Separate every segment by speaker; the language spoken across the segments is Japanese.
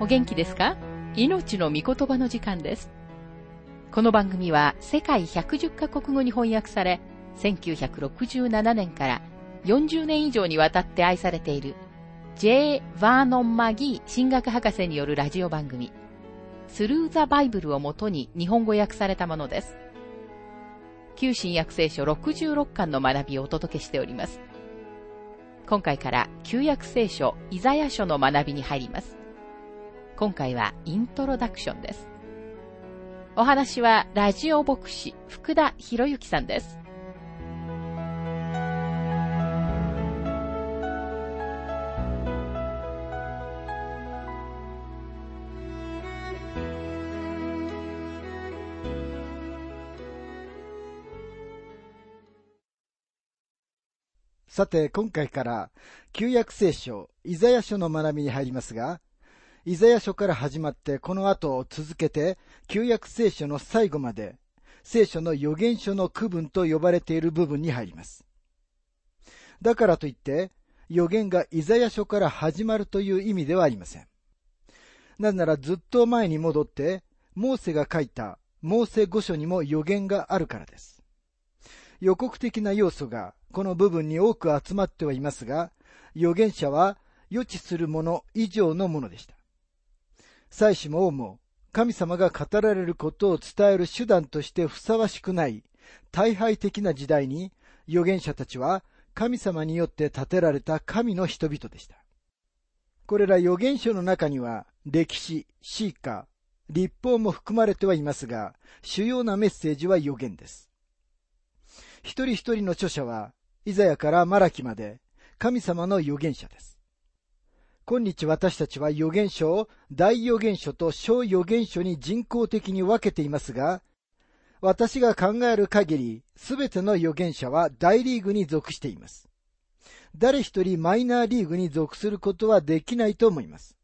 Speaker 1: お元気ですか？命の御言葉の時間です。この番組は世界110カ国語に翻訳され、1967年から40年以上にわたって愛されている J. バーノン・マギー神学博士によるラジオ番組、スルー・ザ・バイブルをもとに日本語訳されたものです。旧新約聖書66巻の学びをお届けしております。今回から旧約聖書イザヤ書の学びに入ります。今回はイントロダクションです。お話はラジオ牧師福田博之さんです。
Speaker 2: さて、今回から、旧約聖書、イザヤ書の学びに入りますが、イザヤ書から始まってこの後を続けて、旧約聖書の最後まで、聖書の預言書の区分と呼ばれている部分に入ります。だからといって、預言がイザヤ書から始まるという意味ではありません。なぜならずっと前に戻って、モーセが書いたモーセ御書にも預言があるからです。予告的な要素がこの部分に多く集まってはいますが、預言者は予知するもの以上のものでした。祭司も王も神様が語られることを伝える手段としてふさわしくない大敗的な時代に預言者たちは神様によって建てられた神の人々でした。これら預言書の中には歴史、詩歌、立法も含まれてはいますが、主要なメッセージは預言です。一人一人の著者は、イザヤからマラキまで神様の預言者です。今日私たちは預言書を大預言書と小預言書に人工的に分けていますが、私が考える限り、すべての預言者は大リーグに属しています。誰一人マイナーリーグに属することはできないと思います。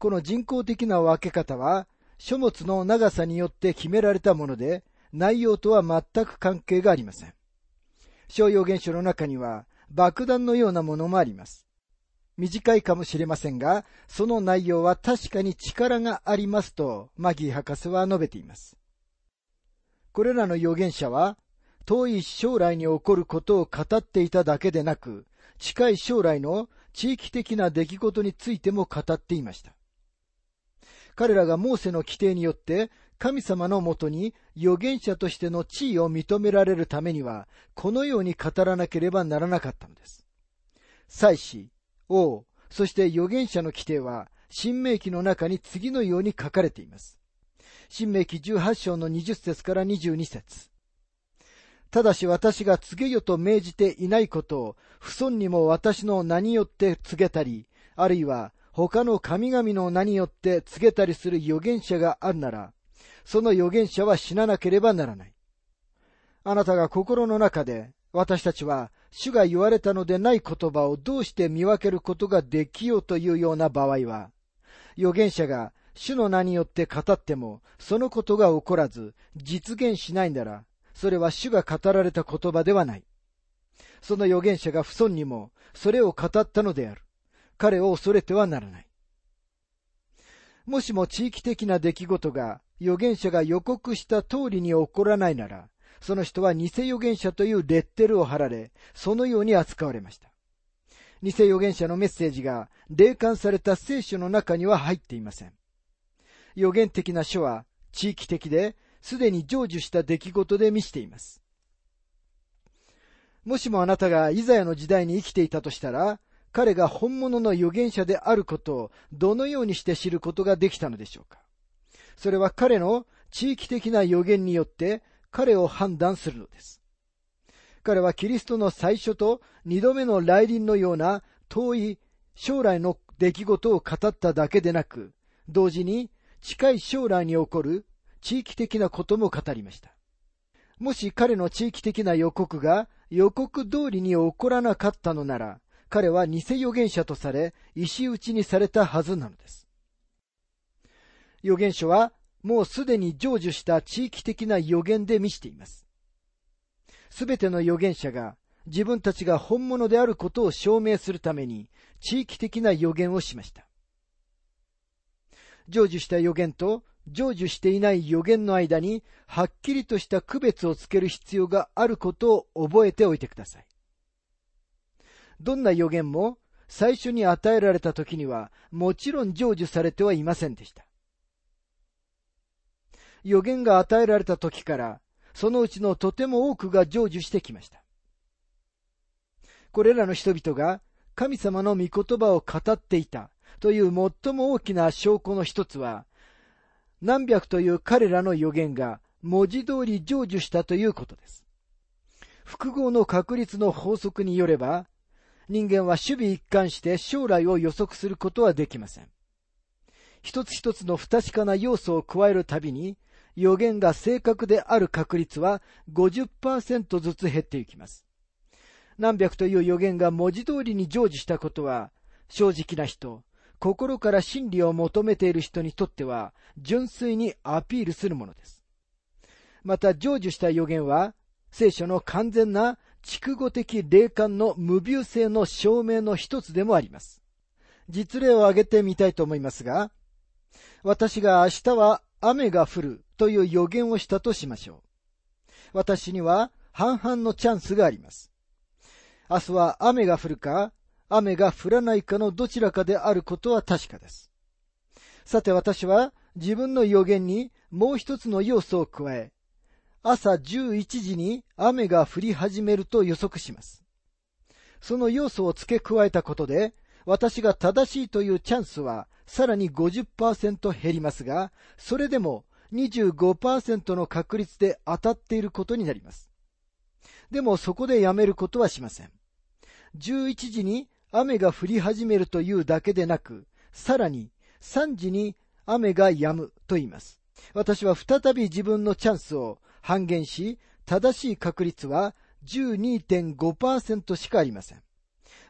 Speaker 2: この人工的な分け方は、書物の長さによって決められたもので、内容とは全く関係がありません。小預言書の中には爆弾のようなものもあります。短いかもしれませんが、その内容は確かに力がありますと、マギー博士は述べています。これらの預言者は、遠い将来に起こることを語っていただけでなく、近い将来の地域的な出来事についても語っていました。彼らがモーセの規定によって神様のもとに預言者としての地位を認められるためには、このように語らなければならなかったのです。祭司、王、そして預言者の規定は、新明記の中に次のように書かれています。新明記18章の20節から22節ただし私が告げよと命じていないことを、不尊にも私の名によって告げたり、あるいは他の神々の名によって告げたりする預言者があるなら、その預言者は死ななければならない。あなたが心の中で、私たちは主が言われたのでない言葉をどうして見分けることができようというような場合は、預言者が主の名によって語っても、そのことが起こらず、実現しないなら、それは主が語られた言葉ではない。その預言者が不尊にも、それを語ったのである。彼を恐れてはならない。もしも地域的な出来事が預言者が予告した通りに起こらないなら、その人は偽預言者というレッテルを貼られ、そのように扱われました。偽預言者のメッセージが霊感された聖書の中には入っていません。予言的な書は地域的で、すでに成就した出来事で満ちています。もしもあなたがイザヤの時代に生きていたとしたら、彼が本物の預言者であることをどのようにして知ることができたのでしょうかそれは彼の地域的な予言によって彼を判断するのです。彼はキリストの最初と二度目の来臨のような遠い将来の出来事を語っただけでなく、同時に近い将来に起こる地域的なことも語りました。もし彼の地域的な予告が予告通りに起こらなかったのなら、彼は偽預言者とされ、石打ちにされたはずなのです。預言書はもうすでに成就した地域的な予言で満ちています。すべての預言者が自分たちが本物であることを証明するために地域的な予言をしました。成就した予言と成就していない予言の間にはっきりとした区別をつける必要があることを覚えておいてください。どんな予言も最初に与えられた時にはもちろん成就されてはいませんでした。予言が与えられた時からそのうちのとても多くが成就してきました。これらの人々が神様の御言葉を語っていたという最も大きな証拠の一つは、何百という彼らの予言が文字通り成就したということです。複合の確率の法則によれば、人間は守備一貫して将来を予測することはできません。一つ一つの不確かな要素を加えるたびに、予言が正確である確率は50%ずつ減っていきます。何百という予言が文字通りに成就したことは、正直な人、心から真理を求めている人にとっては、純粋にアピールするものです。また、成就した予言は、聖書の完全な筑語的霊感の無病性の証明の一つでもあります。実例を挙げてみたいと思いますが、私が明日は雨が降るという予言をしたとしましょう。私には半々のチャンスがあります。明日は雨が降るか、雨が降らないかのどちらかであることは確かです。さて私は自分の予言にもう一つの要素を加え、朝11時に雨が降り始めると予測します。その要素を付け加えたことで、私が正しいというチャンスはさらに50%減りますが、それでも25%の確率で当たっていることになります。でもそこでやめることはしません。11時に雨が降り始めるというだけでなく、さらに3時に雨が止むと言います。私は再び自分のチャンスを半減し、正しい確率は12.5%しかありません。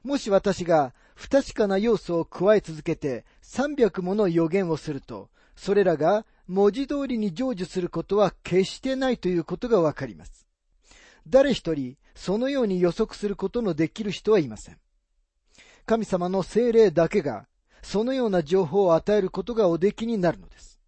Speaker 2: もし私が不確かな要素を加え続けて300もの予言をすると、それらが文字通りに成就することは決してないということがわかります。誰一人そのように予測することのできる人はいません。神様の精霊だけがそのような情報を与えることがおできになるのです。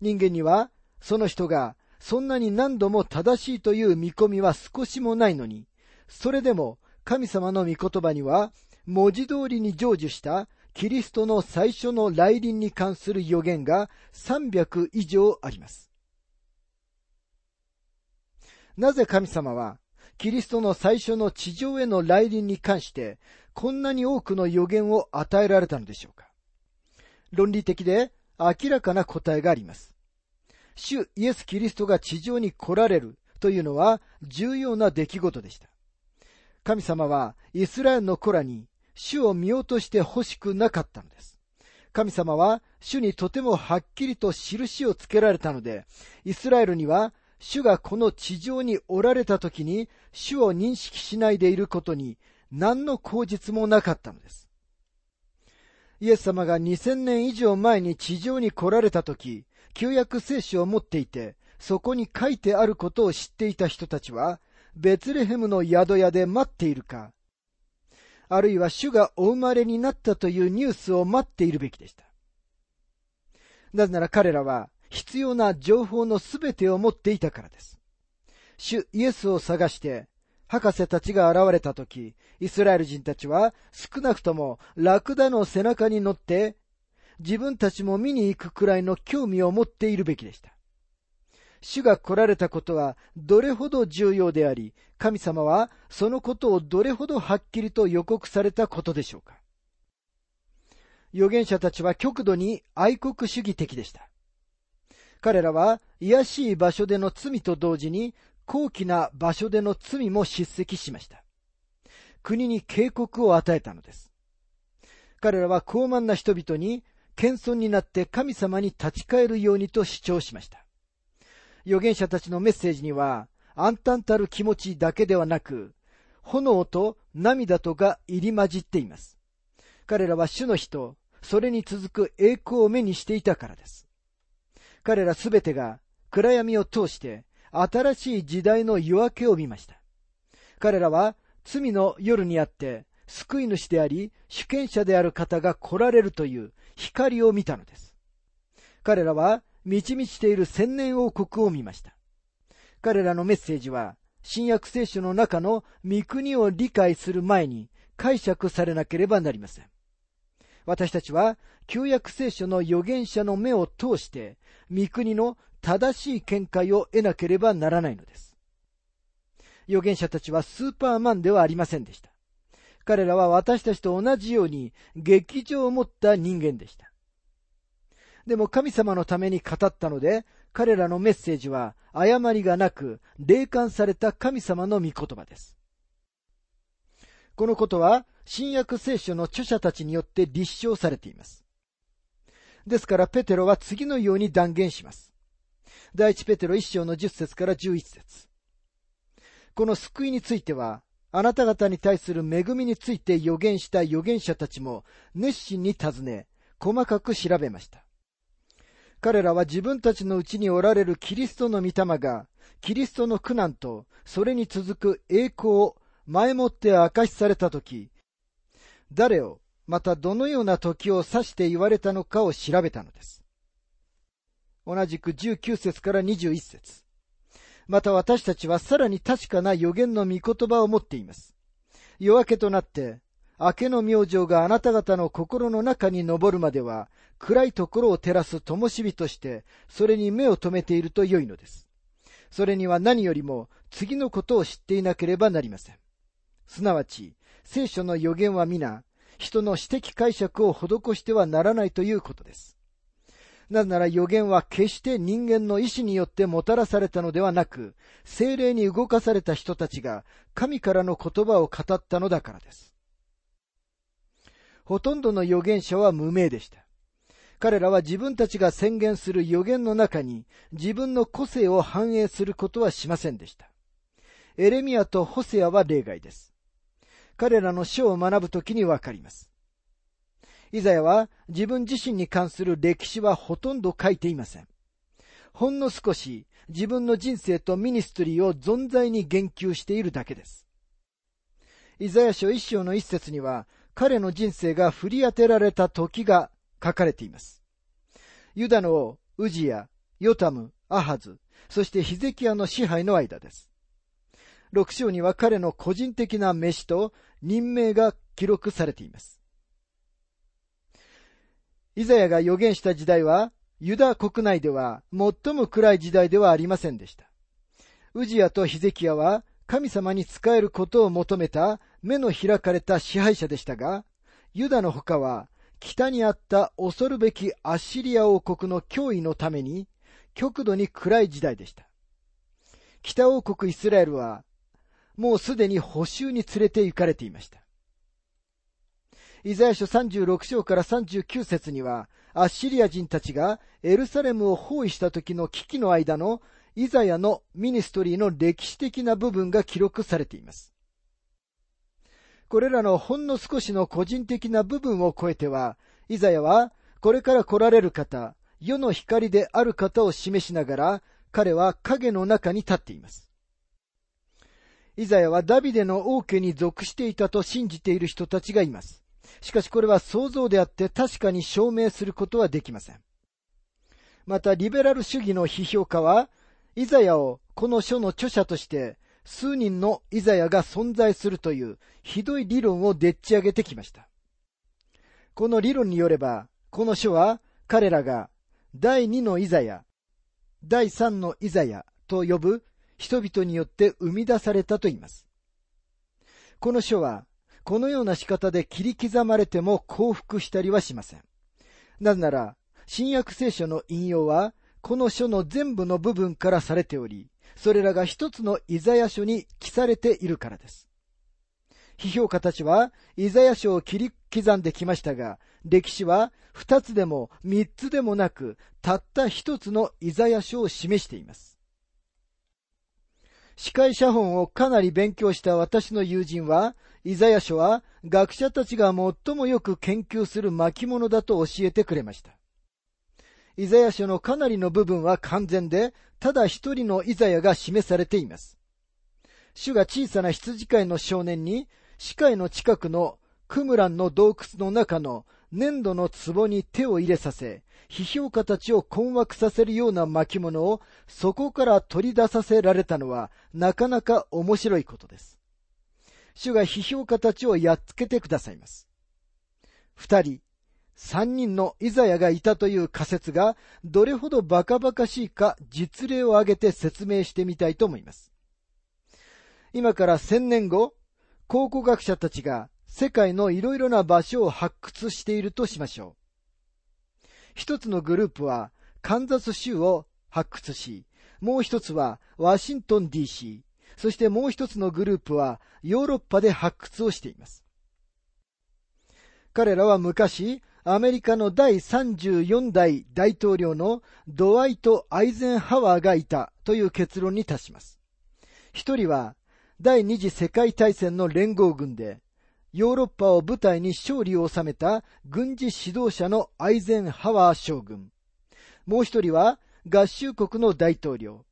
Speaker 2: 人間にはその人がそんなに何度も正しいという見込みは少しもないのに、それでも神様の御言葉には文字通りに成就したキリストの最初の来臨に関する予言が300以上あります。なぜ神様はキリストの最初の地上への来臨に関してこんなに多くの予言を与えられたのでしょうか？論理的で明らかな答えがあります。主イエス・キリストが地上に来られるというのは重要な出来事でした。神様はイスラエルの子らに主を見落として欲しくなかったのです。神様は主にとてもはっきりと印をつけられたので、イスラエルには主がこの地上におられた時に主を認識しないでいることに何の口実もなかったのです。イエス様が2000年以上前に地上に来られた時、旧約聖書を持っていて、そこに書いてあることを知っていた人たちは、ベツレヘムの宿屋で待っているか、あるいは主がお生まれになったというニュースを待っているべきでした。なぜなら彼らは必要な情報のすべてを持っていたからです。主イエスを探して、博士たちが現れたとき、イスラエル人たちは少なくともラクダの背中に乗って自分たちも見に行くくらいの興味を持っているべきでした。主が来られたことはどれほど重要であり、神様はそのことをどれほどはっきりと予告されたことでしょうか。預言者たちは極度に愛国主義的でした。彼らは癒しい場所での罪と同時に高貴な場所での罪も叱責しました。国に警告を与えたのです。彼らは高慢な人々に謙遜になって神様に立ち返るようにと主張しました。預言者たちのメッセージには、暗淡たる気持ちだけではなく、炎と涙とが入り混じっています。彼らは主の日と、それに続く栄光を目にしていたからです。彼らすべてが暗闇を通して新しい時代の夜明けを見ました。彼らは罪の夜にあって救い主であり主権者である方が来られるという光を見たのです。彼らは満ち満ちている千年王国を見ました。彼らのメッセージは、新約聖書の中の御国を理解する前に解釈されなければなりません。私たちは旧約聖書の預言者の目を通して、御国の正しい見解を得なければならないのです。預言者たちはスーパーマンではありませんでした。彼らは私たちと同じように劇場を持った人間でした。でも神様のために語ったので、彼らのメッセージは誤りがなく、霊感された神様の御言葉です。このことは、新約聖書の著者たちによって立証されています。ですから、ペテロは次のように断言します。第一ペテロ一章の10節から11節この救いについては、あなた方に対する恵みについて予言した預言者たちも熱心に尋ね、細かく調べました。彼らは自分たちのうちにおられるキリストの御霊が、キリストの苦難と、それに続く栄光を前もって明かしされたとき、誰を、またどのような時を指して言われたのかを調べたのです。同じく19節から21節また私たちはさらに確かな予言の御言葉を持っています。夜明けとなって、明けの明星があなた方の心の中に昇るまでは、暗いところを照らす灯火として、それに目を留めていると良いのです。それには何よりも次のことを知っていなければなりません。すなわち、聖書の予言は皆、人の私的解釈を施してはならないということです。なぜなら予言は決して人間の意志によってもたらされたのではなく、精霊に動かされた人たちが神からの言葉を語ったのだからです。ほとんどの預言者は無名でした。彼らは自分たちが宣言する予言の中に自分の個性を反映することはしませんでした。エレミアとホセアは例外です。彼らの書を学ぶときにわかります。イザヤは自分自身に関する歴史はほとんど書いていません。ほんの少し自分の人生とミニストリーを存在に言及しているだけです。イザヤ書一章の一節には彼の人生が振り当てられた時が書かれています。ユダの王、ウジヤ、ヨタム、アハズ、そしてヒゼキヤの支配の間です。六章には彼の個人的な飯と任命が記録されています。イザヤが予言した時代は、ユダ国内では最も暗い時代ではありませんでした。ウジヤとヒゼキヤは神様に仕えることを求めた目の開かれた支配者でしたが、ユダの他は北にあった恐るべきアッシリア王国の脅威のために極度に暗い時代でした。北王国イスラエルはもうすでに補修に連れて行かれていました。イザヤ書36章から39節には、アッシリア人たちがエルサレムを包囲した時の危機の間のイザヤのミニストリーの歴史的な部分が記録されています。これらのほんの少しの個人的な部分を超えては、イザヤはこれから来られる方、世の光である方を示しながら、彼は影の中に立っています。イザヤはダビデの王家に属していたと信じている人たちがいます。しかしこれは想像であって確かに証明することはできません。また、リベラル主義の批評家は、イザヤをこの書の著者として数人のイザヤが存在するというひどい理論をでっち上げてきました。この理論によれば、この書は彼らが第二のイザヤ、第三のイザヤと呼ぶ人々によって生み出されたと言います。この書は、このような仕方で切り刻まれても降伏したりはしません。なぜなら、新約聖書の引用は、この書の全部の部分からされており、それらが一つのイザヤ書に記されているからです。批評家たちは、イザヤ書を切り刻んできましたが、歴史は二つでも三つでもなく、たった一つのイザヤ書を示しています。司会写本をかなり勉強した私の友人は、イザヤ書は学者たちが最もよく研究する巻物だと教えてくれました。イザヤ書のかなりの部分は完全で、ただ一人のイザヤが示されています。主が小さな羊飼いの少年に、視界の近くのクムランの洞窟の中の粘土の壺に手を入れさせ、批評家たちを困惑させるような巻物をそこから取り出させられたのはなかなか面白いことです。主が批評家たちをやっつけてくださいます。二人、三人のイザヤがいたという仮説がどれほどバカバカしいか実例を挙げて説明してみたいと思います。今から千年後、考古学者たちが世界のいろいろな場所を発掘しているとしましょう。一つのグループはカンザス州を発掘し、もう一つはワシントン DC、そしてもう一つのグループはヨーロッパで発掘をしています。彼らは昔、アメリカの第34代大統領のドワイト・アイゼンハワーがいたという結論に達します。一人は第二次世界大戦の連合軍で、ヨーロッパを舞台に勝利を収めた軍事指導者のアイゼンハワー将軍。もう一人は合衆国の大統領。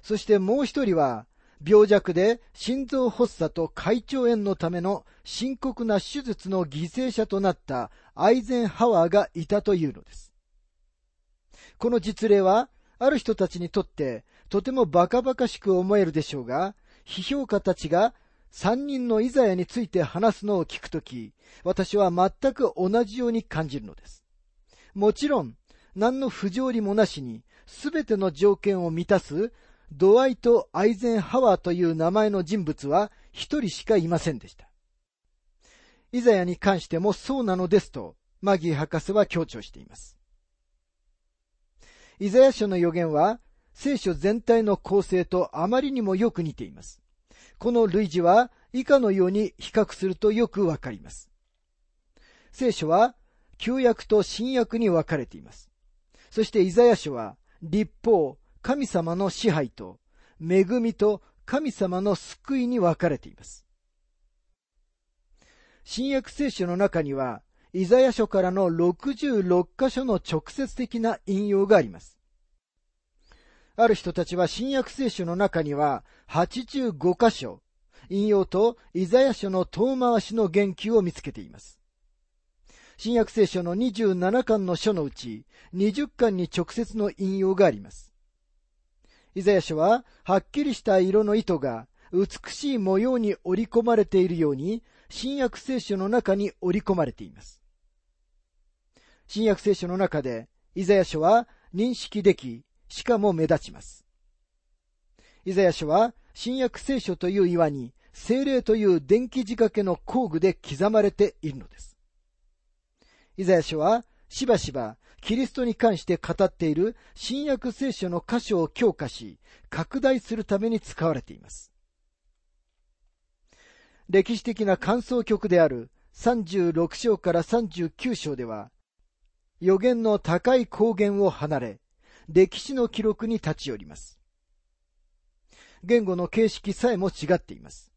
Speaker 2: そしてもう一人は病弱で心臓発作と胃腸炎のための深刻な手術の犠牲者となったアイゼンハワーがいたというのです。この実例はある人たちにとってとてもバカバカしく思えるでしょうが、批評家たちが三人のイザヤについて話すのを聞くとき、私は全く同じように感じるのです。もちろん、何の不条理もなしに、すべての条件を満たす、ドワイト・アイゼンハワーという名前の人物は一人しかいませんでした。イザヤに関してもそうなのですと、マギー博士は強調しています。イザヤ書の予言は、聖書全体の構成とあまりにもよく似ています。この類似は以下のように比較するとよくわかります。聖書は旧約と新約に分かれています。そしてイザヤ書は立法、神様の支配と恵みと神様の救いに分かれています。新約聖書の中にはイザヤ書からの66箇所の直接的な引用があります。ある人たちは新約聖書の中には85箇所、引用とイザヤ書の遠回しの言及を見つけています。新約聖書の27巻の書のうち20巻に直接の引用があります。イザヤ書ははっきりした色の糸が美しい模様に織り込まれているように新約聖書の中に織り込まれています。新約聖書の中でイザヤ書は認識でき、しかも目立ちます。イザヤ書は新約聖書という岩に精霊という電気仕掛けの工具で刻まれているのです。イザヤ書はしばしばキリストに関して語っている新約聖書の箇所を強化し、拡大するために使われています。歴史的な感想曲である36章から39章では、予言の高い高原を離れ、歴史の記録に立ち寄ります。言語の形式さえも違っています。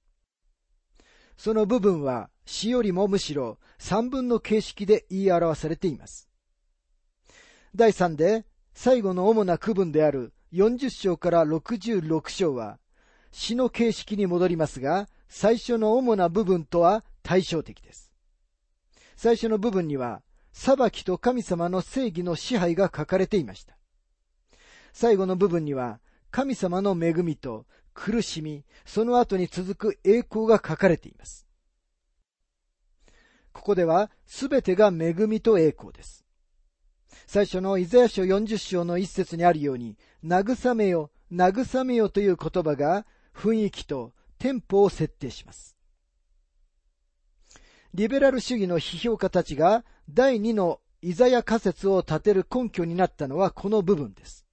Speaker 2: その部分は詩よりもむしろ三分の形式で言い表されています。第3で最後の主な区分である40章から66章は詩の形式に戻りますが、最初の主な部分とは対照的です。最初の部分には、裁きと神様の正義の支配が書かれていました。最後の部分には、神様の恵みと苦しみ、その後に続く栄光が書かれています。ここでは、すべてが恵みと栄光です。最初のイザヤ書40章の一節にあるように、慰めよ、慰めよという言葉が雰囲気とテンポを設定します。リベラル主義の批評家たちが第二のイザヤ仮説を立てる根拠になったのはこの部分です。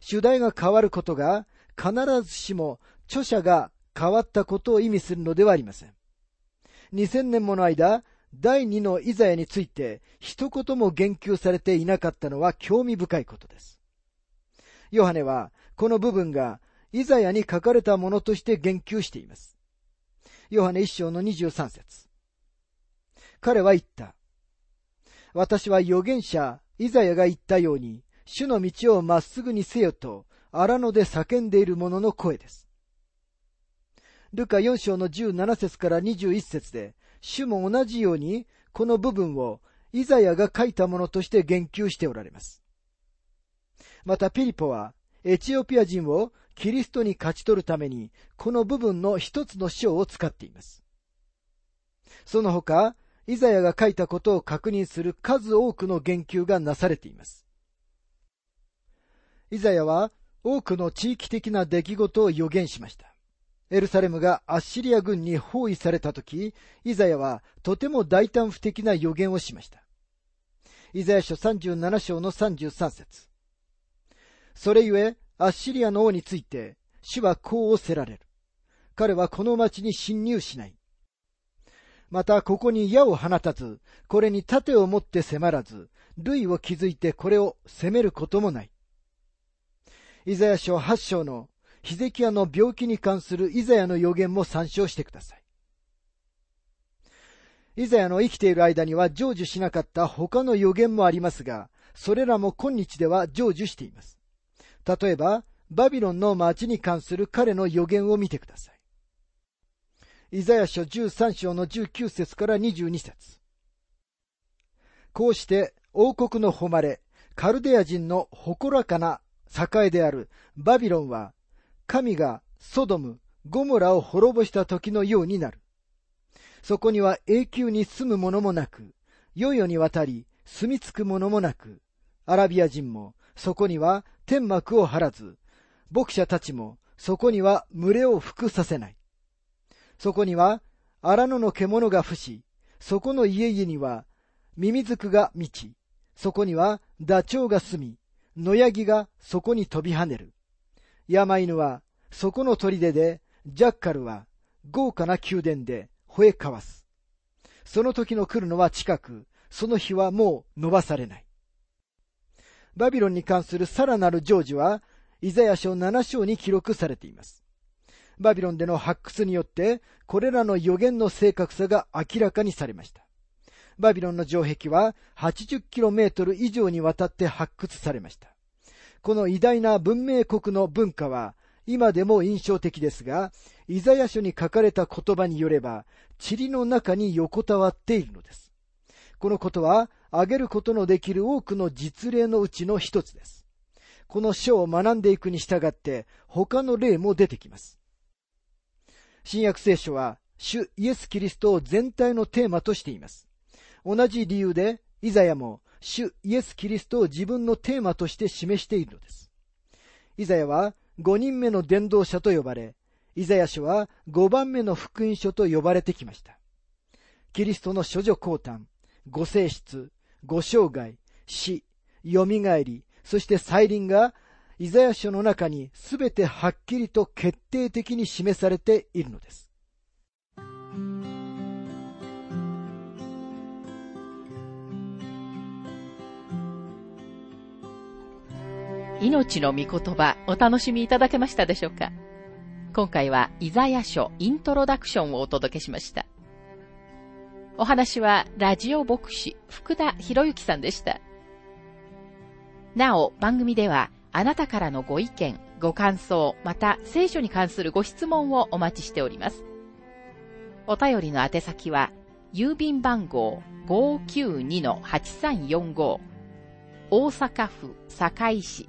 Speaker 2: 主題が変わることが必ずしも著者が変わったことを意味するのではありません。2000年もの間、第二のイザヤについて一言も言及されていなかったのは興味深いことです。ヨハネはこの部分がイザヤに書かれたものとして言及しています。ヨハネ一章の23節彼は言った。私は預言者イザヤが言ったように、主の道をまっすぐにせよと、荒野で叫んでいる者の声です。ルカ4章の17節から21節で、主も同じように、この部分をイザヤが書いたものとして言及しておられます。またピリポは、エチオピア人をキリストに勝ち取るために、この部分の一つの章を使っています。その他、イザヤが書いたことを確認する数多くの言及がなされています。イザヤは多くの地域的な出来事を予言しました。エルサレムがアッシリア軍に包囲されたとき、イザヤはとても大胆不敵な予言をしました。イザヤ書37章の33節それゆえ、アッシリアの王について、主はこうおせられる。彼はこの町に侵入しない。また、ここに矢を放たず、これに盾を持って迫らず、類を築いてこれを攻めることもない。イザヤ書8章のヒゼキヤの病気に関するイザヤの予言も参照してください。イザヤの生きている間には成就しなかった他の予言もありますが、それらも今日では成就しています。例えば、バビロンの町に関する彼の予言を見てください。イザヤ書13章の19節から22節こうして王国の誉れ、カルデア人の誇らかな栄であるバビロンは、神がソドム、ゴモラを滅ぼした時のようになる。そこには永久に住む者もなく、世々にわたり住み着く者もなく、アラビア人もそこには天幕を張らず、牧者たちもそこには群れを服させない。そこには荒野の獣が伏し、そこの家々にはミミズクが満ち、そこにはダチョウが住み、野ヤギがそこに飛び跳ねる。山犬はそこの砦で、ジャッカルは豪華な宮殿で吠え交わす。その時の来るのは近く、その日はもう伸ばされない。バビロンに関するさらなる成就は、イザヤ書7章に記録されています。バビロンでの発掘によって、これらの予言の正確さが明らかにされました。バビロンの城壁は 80km 以上にわたって発掘されました。この偉大な文明国の文化は今でも印象的ですが、イザヤ書に書かれた言葉によれば、塵の中に横たわっているのです。このことは、挙げることのできる多くの実例のうちの一つです。この書を学んでいくに従って、他の例も出てきます。新約聖書は、主イエス・キリストを全体のテーマとしています。同じ理由で、イザヤも主イエス・キリストを自分のテーマとして示しているのです。イザヤは5人目の伝道者と呼ばれ、イザヤ書は5番目の福音書と呼ばれてきました。キリストの処女降誕、ご性質、ご生涯、死、蘇り、そして再臨がイザヤ書の中にすべてはっきりと決定的に示されているのです。
Speaker 1: 命の御言葉お楽しみいただけましたでしょうか？今回はイザヤ書イントロダクションをお届けしました。お話はラジオ牧師福田博之さんでした。なお番組ではあなたからのご意見、ご感想、また聖書に関するご質問をお待ちしております。お便りの宛先は郵便番号592-8345大阪府堺市